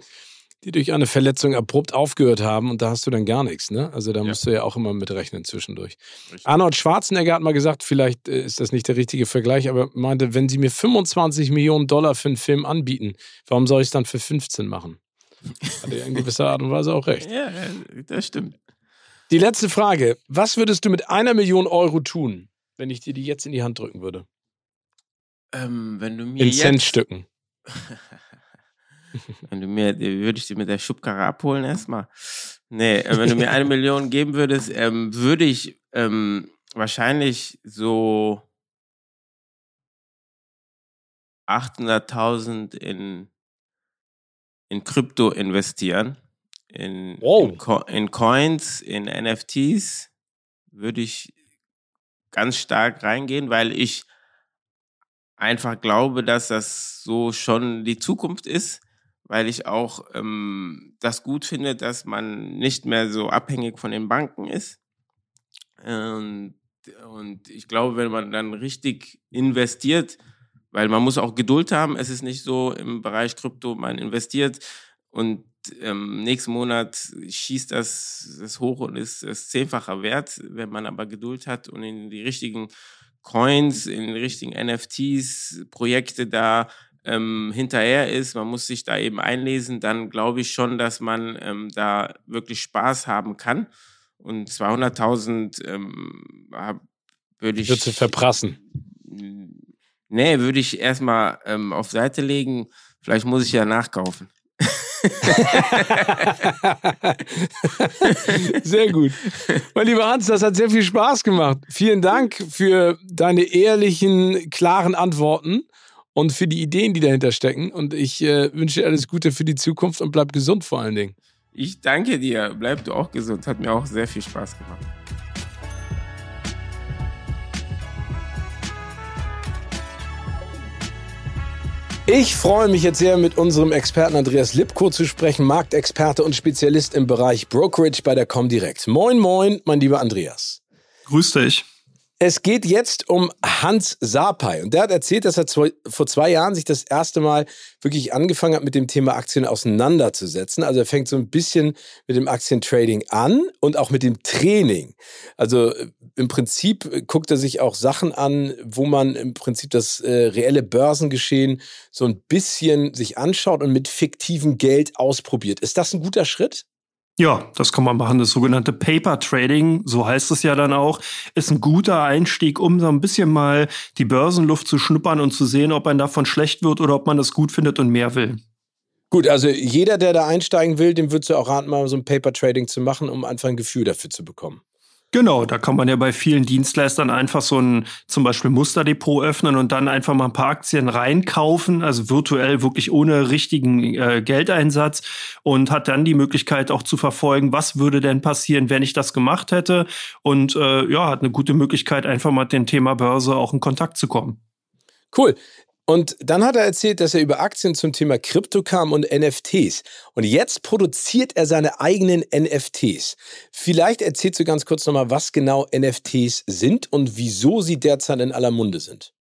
Speaker 2: die durch eine Verletzung abrupt aufgehört haben und da hast du dann gar nichts. Ne? Also da ja. musst du ja auch immer mit rechnen zwischendurch. Richtig. Arnold Schwarzenegger hat mal gesagt, vielleicht ist das nicht der richtige Vergleich, aber meinte, wenn sie mir 25 Millionen Dollar für einen Film anbieten, warum soll ich es dann für 15 machen? Hat er in gewisser Art und Weise auch recht.
Speaker 3: Ja, das stimmt.
Speaker 2: Die letzte Frage. Was würdest du mit einer Million Euro tun, wenn ich dir die jetzt in die Hand drücken würde?
Speaker 3: Ähm, wenn du mir
Speaker 2: in
Speaker 3: jetzt...
Speaker 2: Centstücken. (laughs) (laughs)
Speaker 3: wenn du mir, würde ich die mit der Schubkarre abholen erstmal. Nee, äh, wenn du mir eine (laughs) Million geben würdest, ähm, würde ich ähm, wahrscheinlich so 800.000 in, in Krypto investieren. In,
Speaker 2: wow.
Speaker 3: in, Co in Coins, in NFTs würde ich ganz stark reingehen, weil ich einfach glaube, dass das so schon die Zukunft ist, weil ich auch ähm, das gut finde, dass man nicht mehr so abhängig von den Banken ist. Und, und ich glaube, wenn man dann richtig investiert, weil man muss auch Geduld haben, es ist nicht so im Bereich Krypto, man investiert und ähm, nächsten Monat schießt das, das hoch und ist das zehnfacher wert. Wenn man aber Geduld hat und in die richtigen Coins, in die richtigen NFTs, Projekte da ähm, hinterher ist, man muss sich da eben einlesen, dann glaube ich schon, dass man ähm, da wirklich Spaß haben kann. Und 200.000 ähm, würde ich.
Speaker 2: Würdest du verprassen?
Speaker 3: Nee, würde ich erstmal ähm, auf Seite legen. Vielleicht muss ich ja nachkaufen. (laughs)
Speaker 2: sehr gut. Mein lieber Hans, das hat sehr viel Spaß gemacht. Vielen Dank für deine ehrlichen, klaren Antworten und für die Ideen, die dahinter stecken. Und ich äh, wünsche dir alles Gute für die Zukunft und bleib gesund vor allen Dingen.
Speaker 3: Ich danke dir. Bleib du auch gesund. Hat mir auch sehr viel Spaß gemacht.
Speaker 2: Ich freue mich jetzt sehr, mit unserem Experten Andreas Lipko zu sprechen, Marktexperte und Spezialist im Bereich Brokerage bei der Comdirect. Moin, moin, mein lieber Andreas.
Speaker 4: Grüß dich.
Speaker 2: Es geht jetzt um Hans Sapai. Und der hat erzählt, dass er zwei, vor zwei Jahren sich das erste Mal wirklich angefangen hat, mit dem Thema Aktien auseinanderzusetzen. Also er fängt so ein bisschen mit dem Aktientrading an und auch mit dem Training. Also äh, im Prinzip guckt er sich auch Sachen an, wo man im Prinzip das äh, reelle Börsengeschehen so ein bisschen sich anschaut und mit fiktivem Geld ausprobiert. Ist das ein guter Schritt?
Speaker 4: Ja, das kann man machen. Das sogenannte Paper Trading, so heißt es ja dann auch, ist ein guter Einstieg, um so ein bisschen mal die Börsenluft zu schnuppern und zu sehen, ob man davon schlecht wird oder ob man das gut findet und mehr will.
Speaker 2: Gut, also jeder, der da einsteigen will, dem würdest du auch raten, mal so ein Paper Trading zu machen, um einfach ein Gefühl dafür zu bekommen.
Speaker 4: Genau, da kann man ja bei vielen Dienstleistern einfach so ein zum Beispiel Musterdepot öffnen und dann einfach mal ein paar Aktien reinkaufen, also virtuell wirklich ohne richtigen äh, Geldeinsatz und hat dann die Möglichkeit auch zu verfolgen, was würde denn passieren, wenn ich das gemacht hätte und äh, ja, hat eine gute Möglichkeit, einfach mal mit dem Thema Börse auch in Kontakt zu kommen.
Speaker 2: Cool. Und dann hat er erzählt, dass er über Aktien zum Thema Krypto kam und NFTs. Und jetzt produziert er seine eigenen NFTs. Vielleicht erzählst du ganz kurz nochmal, was genau NFTs sind und wieso sie derzeit in aller Munde sind.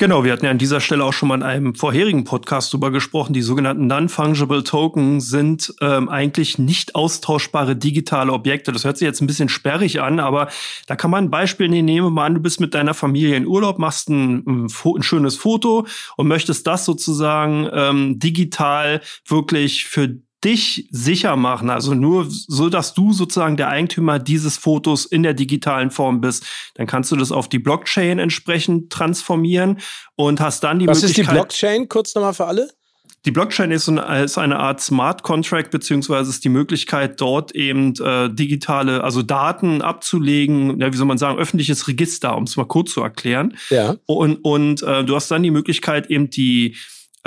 Speaker 4: Genau, wir hatten ja an dieser Stelle auch schon mal in einem vorherigen Podcast darüber gesprochen. Die sogenannten Non-Fungible Token sind ähm, eigentlich nicht austauschbare digitale Objekte. Das hört sich jetzt ein bisschen sperrig an, aber da kann man ein Beispiel nehmen. Nehmen mal an, du bist mit deiner Familie in Urlaub, machst ein, ein, ein schönes Foto und möchtest das sozusagen ähm, digital wirklich für dich sicher machen, also nur so, dass du sozusagen der Eigentümer dieses Fotos in der digitalen Form bist, dann kannst du das auf die Blockchain entsprechend transformieren und hast dann die
Speaker 2: Was
Speaker 4: Möglichkeit.
Speaker 2: Was ist die Blockchain? Kurz nochmal für alle.
Speaker 4: Die Blockchain ist, eine Art Smart Contract, beziehungsweise ist die Möglichkeit, dort eben äh, digitale, also Daten abzulegen, ja, wie soll man sagen, öffentliches Register, um es mal kurz zu erklären.
Speaker 2: Ja.
Speaker 4: Und, und äh, du hast dann die Möglichkeit, eben die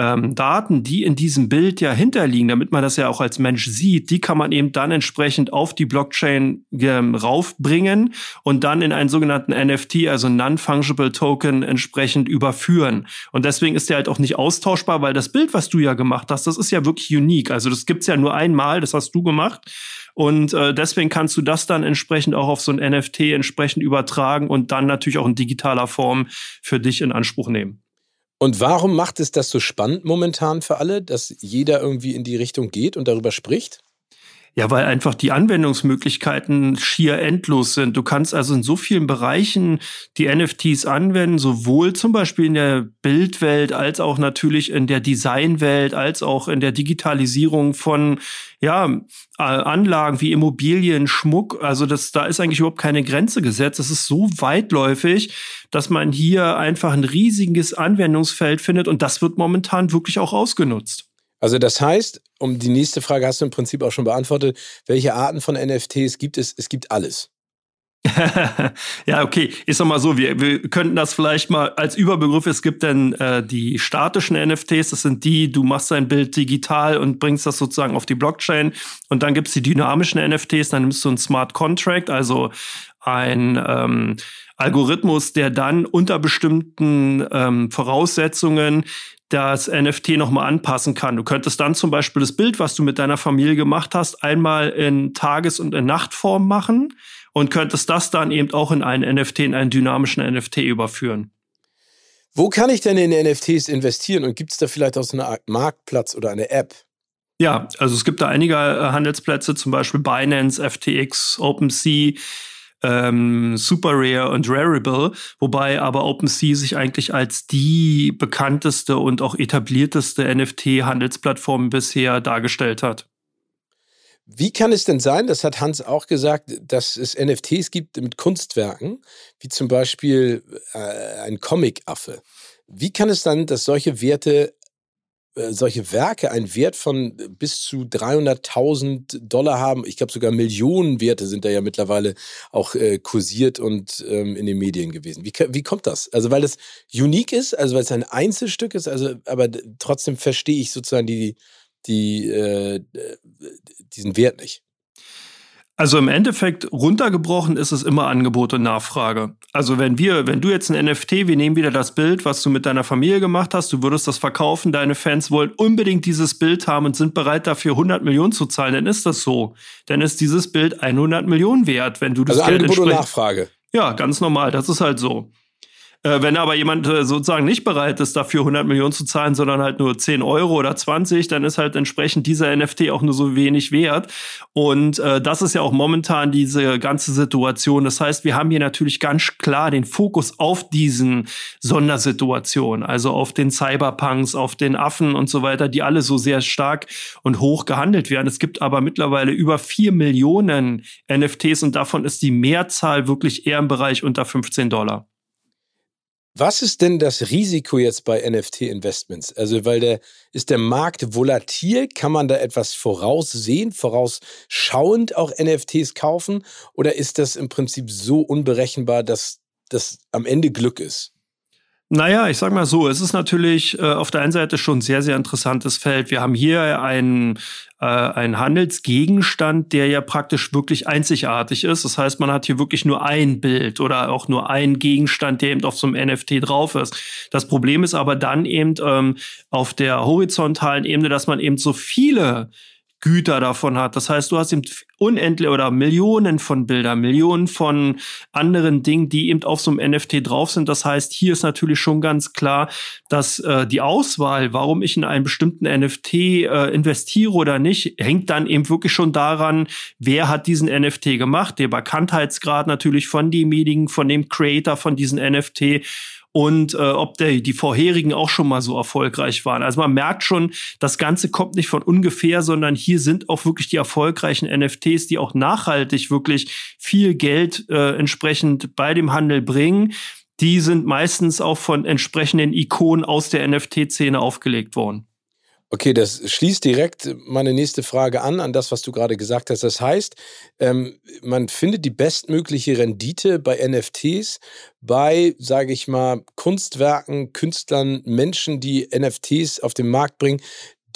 Speaker 4: ähm, Daten, die in diesem Bild ja hinterliegen, damit man das ja auch als Mensch sieht, die kann man eben dann entsprechend auf die Blockchain ähm, raufbringen und dann in einen sogenannten NFT, also Non-Fungible Token, entsprechend überführen. Und deswegen ist der halt auch nicht austauschbar, weil das Bild, was du ja gemacht hast, das ist ja wirklich unique. Also das gibt's ja nur einmal, das hast du gemacht. Und äh, deswegen kannst du das dann entsprechend auch auf so ein NFT entsprechend übertragen und dann natürlich auch in digitaler Form für dich in Anspruch nehmen.
Speaker 2: Und warum macht es das so spannend momentan für alle, dass jeder irgendwie in die Richtung geht und darüber spricht?
Speaker 4: Ja, weil einfach die Anwendungsmöglichkeiten schier endlos sind. Du kannst also in so vielen Bereichen die NFTs anwenden, sowohl zum Beispiel in der Bildwelt als auch natürlich in der Designwelt, als auch in der Digitalisierung von ja, Anlagen wie Immobilien, Schmuck. Also das, da ist eigentlich überhaupt keine Grenze gesetzt. Das ist so weitläufig, dass man hier einfach ein riesiges Anwendungsfeld findet und das wird momentan wirklich auch ausgenutzt.
Speaker 2: Also das heißt, um die nächste Frage hast du im Prinzip auch schon beantwortet, welche Arten von NFTs gibt es? Es gibt alles. (laughs)
Speaker 4: ja, okay. Ich sag mal so, wir, wir könnten das vielleicht mal als Überbegriff, es gibt dann äh, die statischen NFTs, das sind die, du machst dein Bild digital und bringst das sozusagen auf die Blockchain. Und dann gibt's die dynamischen NFTs, dann nimmst du einen Smart Contract, also ein ähm, Algorithmus, der dann unter bestimmten ähm, Voraussetzungen das NFT nochmal anpassen kann. Du könntest dann zum Beispiel das Bild, was du mit deiner Familie gemacht hast, einmal in Tages- und in Nachtform machen und könntest das dann eben auch in einen NFT, in einen dynamischen NFT überführen.
Speaker 2: Wo kann ich denn in NFTs investieren und gibt es da vielleicht auch so eine Art Marktplatz oder eine App?
Speaker 4: Ja, also es gibt da einige äh, Handelsplätze, zum Beispiel Binance, FTX, OpenSea ähm, Super Rare und Rarible, wobei aber OpenSea sich eigentlich als die bekannteste und auch etablierteste NFT-Handelsplattform bisher dargestellt hat.
Speaker 2: Wie kann es denn sein, das hat Hans auch gesagt, dass es NFTs gibt mit Kunstwerken, wie zum Beispiel äh, ein Comic-Affe? Wie kann es dann, dass solche Werte solche Werke einen Wert von bis zu 300.000 Dollar haben. Ich glaube sogar Millionen Werte sind da ja mittlerweile auch äh, kursiert und ähm, in den Medien gewesen. Wie, wie kommt das? Also weil das unique ist, also weil es ein Einzelstück ist, also aber trotzdem verstehe ich sozusagen die, die, äh, diesen Wert nicht.
Speaker 4: Also im Endeffekt runtergebrochen ist es immer Angebot und Nachfrage. Also wenn wir, wenn du jetzt ein NFT, wir nehmen wieder das Bild, was du mit deiner Familie gemacht hast, du würdest das verkaufen, deine Fans wollen unbedingt dieses Bild haben und sind bereit dafür 100 Millionen zu zahlen, dann ist das so. Dann ist dieses Bild 100 Millionen wert, wenn du das
Speaker 2: also
Speaker 4: Geld
Speaker 2: Angebot und Nachfrage.
Speaker 4: Ja, ganz normal, das ist halt so. Äh, wenn aber jemand äh, sozusagen nicht bereit ist, dafür 100 Millionen zu zahlen, sondern halt nur 10 Euro oder 20, dann ist halt entsprechend dieser NFT auch nur so wenig wert. Und äh, das ist ja auch momentan diese ganze Situation. Das heißt, wir haben hier natürlich ganz klar den Fokus auf diesen Sondersituationen, also auf den Cyberpunks, auf den Affen und so weiter, die alle so sehr stark und hoch gehandelt werden. Es gibt aber mittlerweile über 4 Millionen NFTs und davon ist die Mehrzahl wirklich eher im Bereich unter 15 Dollar.
Speaker 2: Was ist denn das Risiko jetzt bei NFT-Investments? Also, weil der, ist der Markt volatil? Kann man da etwas voraussehen, vorausschauend auch NFTs kaufen? Oder ist das im Prinzip so unberechenbar, dass das am Ende Glück ist?
Speaker 4: Naja, ich sag mal so, es ist natürlich äh, auf der einen Seite schon ein sehr, sehr interessantes Feld. Wir haben hier einen, äh, einen Handelsgegenstand, der ja praktisch wirklich einzigartig ist. Das heißt, man hat hier wirklich nur ein Bild oder auch nur einen Gegenstand, der eben auf so einem NFT drauf ist. Das Problem ist aber dann eben ähm, auf der horizontalen Ebene, dass man eben so viele Güter davon hat. Das heißt, du hast eben unendlich oder Millionen von Bildern, Millionen von anderen Dingen, die eben auf so einem NFT drauf sind. Das heißt, hier ist natürlich schon ganz klar, dass äh, die Auswahl, warum ich in einen bestimmten NFT äh, investiere oder nicht, hängt dann eben wirklich schon daran, wer hat diesen NFT gemacht, der Bekanntheitsgrad natürlich von demjenigen, von dem Creator von diesen NFT und äh, ob der, die vorherigen auch schon mal so erfolgreich waren. Also man merkt schon, das Ganze kommt nicht von ungefähr, sondern hier sind auch wirklich die erfolgreichen NFTs, die auch nachhaltig wirklich viel Geld äh, entsprechend bei dem Handel bringen. Die sind meistens auch von entsprechenden Ikonen aus der NFT-Szene aufgelegt worden.
Speaker 2: Okay, das schließt direkt meine nächste Frage an, an das, was du gerade gesagt hast. Das heißt, ähm, man findet die bestmögliche Rendite bei NFTs bei, sage ich mal, Kunstwerken, Künstlern, Menschen, die NFTs auf den Markt bringen,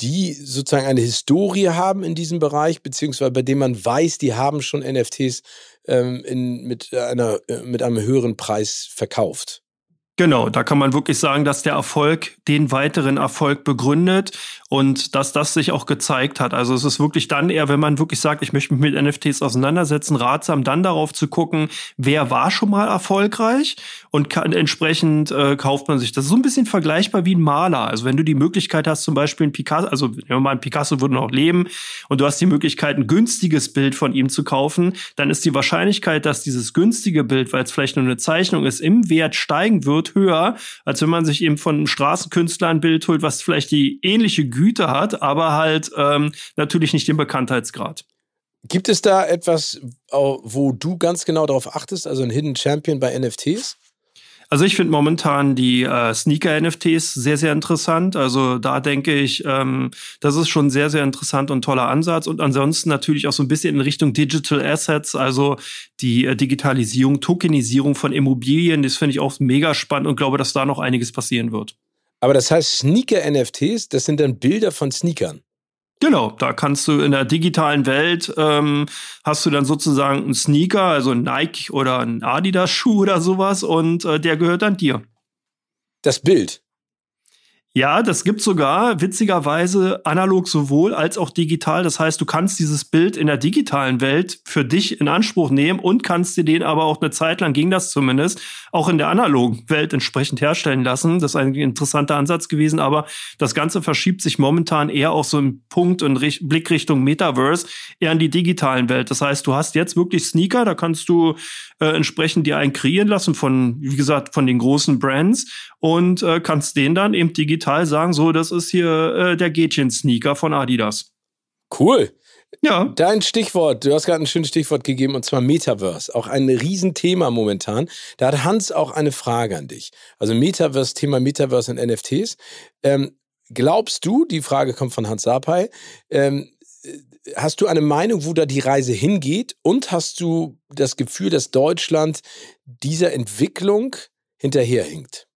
Speaker 2: die sozusagen eine Historie haben in diesem Bereich, beziehungsweise bei dem man weiß, die haben schon NFTs ähm, in, mit, einer, äh, mit einem höheren Preis verkauft.
Speaker 4: Genau, da kann man wirklich sagen, dass der Erfolg den weiteren Erfolg begründet und dass das sich auch gezeigt hat. Also es ist wirklich dann eher, wenn man wirklich sagt, ich möchte mich mit NFTs auseinandersetzen, ratsam dann darauf zu gucken, wer war schon mal erfolgreich und kann, entsprechend äh, kauft man sich. Das ist so ein bisschen vergleichbar wie ein Maler. Also wenn du die Möglichkeit hast, zum Beispiel ein Picasso, also nehmen wir mal ein Picasso würde noch leben und du hast die Möglichkeit, ein günstiges Bild von ihm zu kaufen, dann ist die Wahrscheinlichkeit, dass dieses günstige Bild, weil es vielleicht nur eine Zeichnung ist, im Wert steigen wird, wird höher, als wenn man sich eben von einem Straßenkünstler ein Bild holt, was vielleicht die ähnliche Güte hat, aber halt ähm, natürlich nicht den Bekanntheitsgrad.
Speaker 2: Gibt es da etwas, wo du ganz genau darauf achtest, also ein Hidden Champion bei NFTs?
Speaker 4: Also ich finde momentan die äh, Sneaker-NFTs sehr, sehr interessant. Also da denke ich, ähm, das ist schon sehr, sehr interessant und toller Ansatz. Und ansonsten natürlich auch so ein bisschen in Richtung Digital Assets, also die äh, Digitalisierung, Tokenisierung von Immobilien. Das finde ich auch mega spannend und glaube, dass da noch einiges passieren wird.
Speaker 2: Aber das heißt, Sneaker-NFTs, das sind dann Bilder von Sneakern.
Speaker 4: Genau, da kannst du in der digitalen Welt ähm, hast du dann sozusagen einen Sneaker, also ein Nike oder ein Adidas Schuh oder sowas und äh, der gehört dann dir.
Speaker 2: Das Bild.
Speaker 4: Ja, das gibt sogar witzigerweise analog sowohl als auch digital. Das heißt, du kannst dieses Bild in der digitalen Welt für dich in Anspruch nehmen und kannst dir den aber auch eine Zeit lang, ging das zumindest, auch in der analogen Welt entsprechend herstellen lassen. Das ist ein interessanter Ansatz gewesen, aber das Ganze verschiebt sich momentan eher auf so einen Punkt und Blick Richtung Metaverse, eher in die digitalen Welt. Das heißt, du hast jetzt wirklich Sneaker, da kannst du äh, entsprechend dir einen kreieren lassen von, wie gesagt, von den großen Brands und äh, kannst den dann eben digital sagen, so, das ist hier äh, der Gätchen-Sneaker von Adidas.
Speaker 2: Cool.
Speaker 4: Ja.
Speaker 2: Dein Stichwort, du hast gerade ein schönes Stichwort gegeben, und zwar Metaverse. Auch ein Riesenthema momentan. Da hat Hans auch eine Frage an dich. Also Metaverse, Thema Metaverse und NFTs. Ähm, glaubst du, die Frage kommt von Hans Sapai, ähm, hast du eine Meinung, wo da die Reise hingeht? Und hast du das Gefühl, dass Deutschland dieser Entwicklung hinterherhinkt?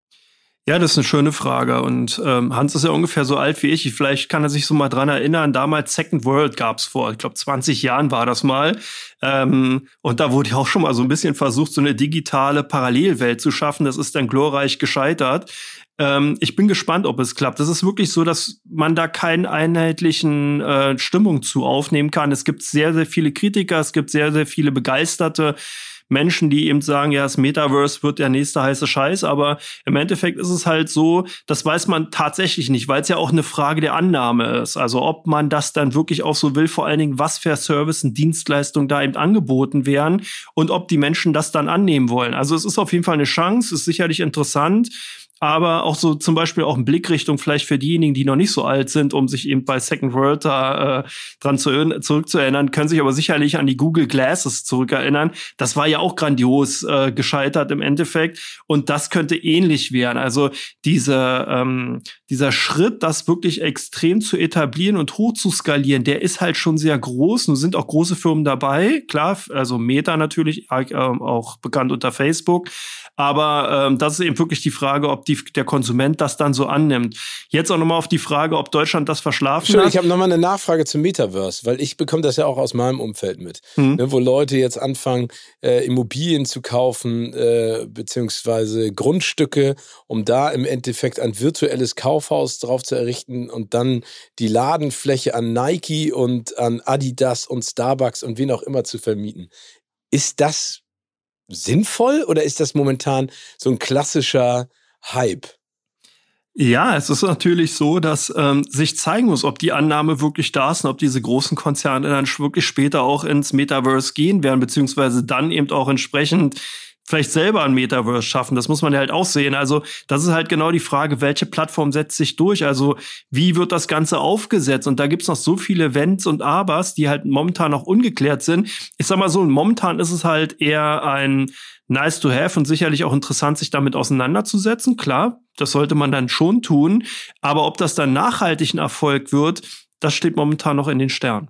Speaker 4: Ja, das ist eine schöne Frage. Und ähm, Hans ist ja ungefähr so alt wie ich. Vielleicht kann er sich so mal dran erinnern. Damals Second World gab's vor, ich glaube, 20 Jahren war das mal. Ähm, und da wurde ja auch schon mal so ein bisschen versucht, so eine digitale Parallelwelt zu schaffen. Das ist dann glorreich gescheitert. Ähm, ich bin gespannt, ob es klappt. Das ist wirklich so, dass man da keinen einheitlichen äh, Stimmung zu aufnehmen kann. Es gibt sehr, sehr viele Kritiker, es gibt sehr, sehr viele Begeisterte. Menschen, die eben sagen, ja, das Metaverse wird der nächste heiße Scheiß, aber im Endeffekt ist es halt so, das weiß man tatsächlich nicht, weil es ja auch eine Frage der Annahme ist. Also ob man das dann wirklich auch so will, vor allen Dingen, was für Service und Dienstleistungen da eben angeboten werden und ob die Menschen das dann annehmen wollen. Also es ist auf jeden Fall eine Chance, ist sicherlich interessant. Aber auch so zum Beispiel auch in Blickrichtung vielleicht für diejenigen, die noch nicht so alt sind, um sich eben bei Second World da äh, dran zu, zurückzuerinnern, können sich aber sicherlich an die Google Glasses zurückerinnern. Das war ja auch grandios äh, gescheitert im Endeffekt und das könnte ähnlich werden. Also diese, ähm, dieser Schritt, das wirklich extrem zu etablieren und hoch zu skalieren, der ist halt schon sehr groß. Nun sind auch große Firmen dabei, klar, also Meta natürlich, äh, auch bekannt unter Facebook. Aber ähm, das ist eben wirklich die Frage, ob die, der Konsument das dann so annimmt. Jetzt auch nochmal auf die Frage, ob Deutschland das verschlafen hat.
Speaker 2: Ich habe nochmal eine Nachfrage zum Metaverse, weil ich bekomme das ja auch aus meinem Umfeld mit, hm. ne, wo Leute jetzt anfangen, äh, Immobilien zu kaufen, äh, beziehungsweise Grundstücke, um da im Endeffekt ein virtuelles Kaufhaus drauf zu errichten und dann die Ladenfläche an Nike und an Adidas und Starbucks und wen auch immer zu vermieten. Ist das sinnvoll oder ist das momentan so ein klassischer Hype?
Speaker 4: Ja, es ist natürlich so, dass ähm, sich zeigen muss, ob die Annahme wirklich da ist und ob diese großen Konzerne dann wirklich später auch ins Metaverse gehen werden, beziehungsweise dann eben auch entsprechend vielleicht selber ein Metaverse schaffen. Das muss man ja halt auch sehen. Also das ist halt genau die Frage, welche Plattform setzt sich durch? Also wie wird das Ganze aufgesetzt? Und da gibt's noch so viele Wenns und Abers, die halt momentan noch ungeklärt sind. Ich sag mal so, momentan ist es halt eher ein nice to have und sicherlich auch interessant, sich damit auseinanderzusetzen. Klar, das sollte man dann schon tun. Aber ob das dann nachhaltig ein Erfolg wird, das steht momentan noch in den Sternen.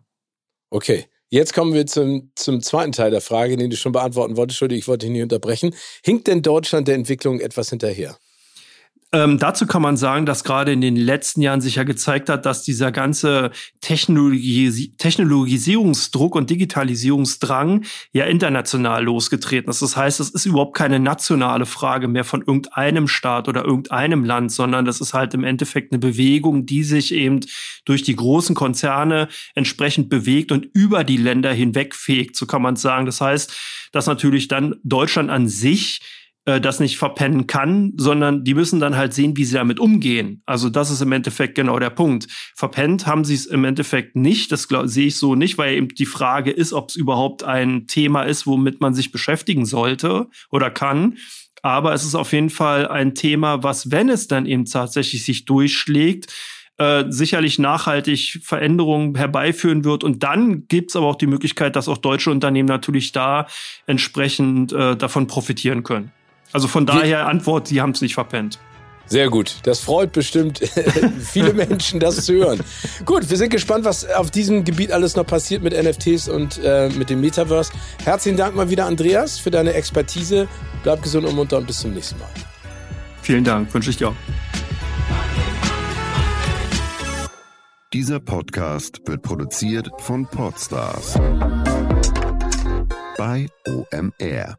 Speaker 2: Okay. Jetzt kommen wir zum, zum zweiten Teil der Frage, den du schon beantworten wolltest. Entschuldigung, ich wollte dich nicht unterbrechen. Hinkt denn Deutschland der Entwicklung etwas hinterher?
Speaker 4: Ähm, dazu kann man sagen, dass gerade in den letzten Jahren sich ja gezeigt hat, dass dieser ganze Technologis Technologisierungsdruck und Digitalisierungsdrang ja international losgetreten ist. Das heißt, es ist überhaupt keine nationale Frage mehr von irgendeinem Staat oder irgendeinem Land, sondern das ist halt im Endeffekt eine Bewegung, die sich eben durch die großen Konzerne entsprechend bewegt und über die Länder hinweg fegt, so kann man sagen. Das heißt, dass natürlich dann Deutschland an sich äh, das nicht verpennen kann, sondern die müssen dann halt sehen, wie sie damit umgehen. Also das ist im Endeffekt genau der Punkt. Verpennt haben sie es im Endeffekt nicht, das sehe ich so nicht, weil eben die Frage ist, ob es überhaupt ein Thema ist, womit man sich beschäftigen sollte oder kann. Aber es ist auf jeden Fall ein Thema, was, wenn es dann eben tatsächlich sich durchschlägt, äh, sicherlich nachhaltig Veränderungen herbeiführen wird. Und dann gibt es aber auch die Möglichkeit, dass auch deutsche Unternehmen natürlich da entsprechend äh, davon profitieren können. Also von daher Antwort, sie haben es nicht verpennt.
Speaker 2: Sehr gut. Das freut bestimmt (laughs) viele Menschen, das zu hören. Gut, wir sind gespannt, was auf diesem Gebiet alles noch passiert mit NFTs und äh, mit dem Metaverse. Herzlichen Dank mal wieder, Andreas, für deine Expertise. Bleib gesund und munter und bis zum nächsten Mal.
Speaker 4: Vielen Dank, wünsche ich dir auch.
Speaker 5: Dieser Podcast wird produziert von Podstars bei OMR.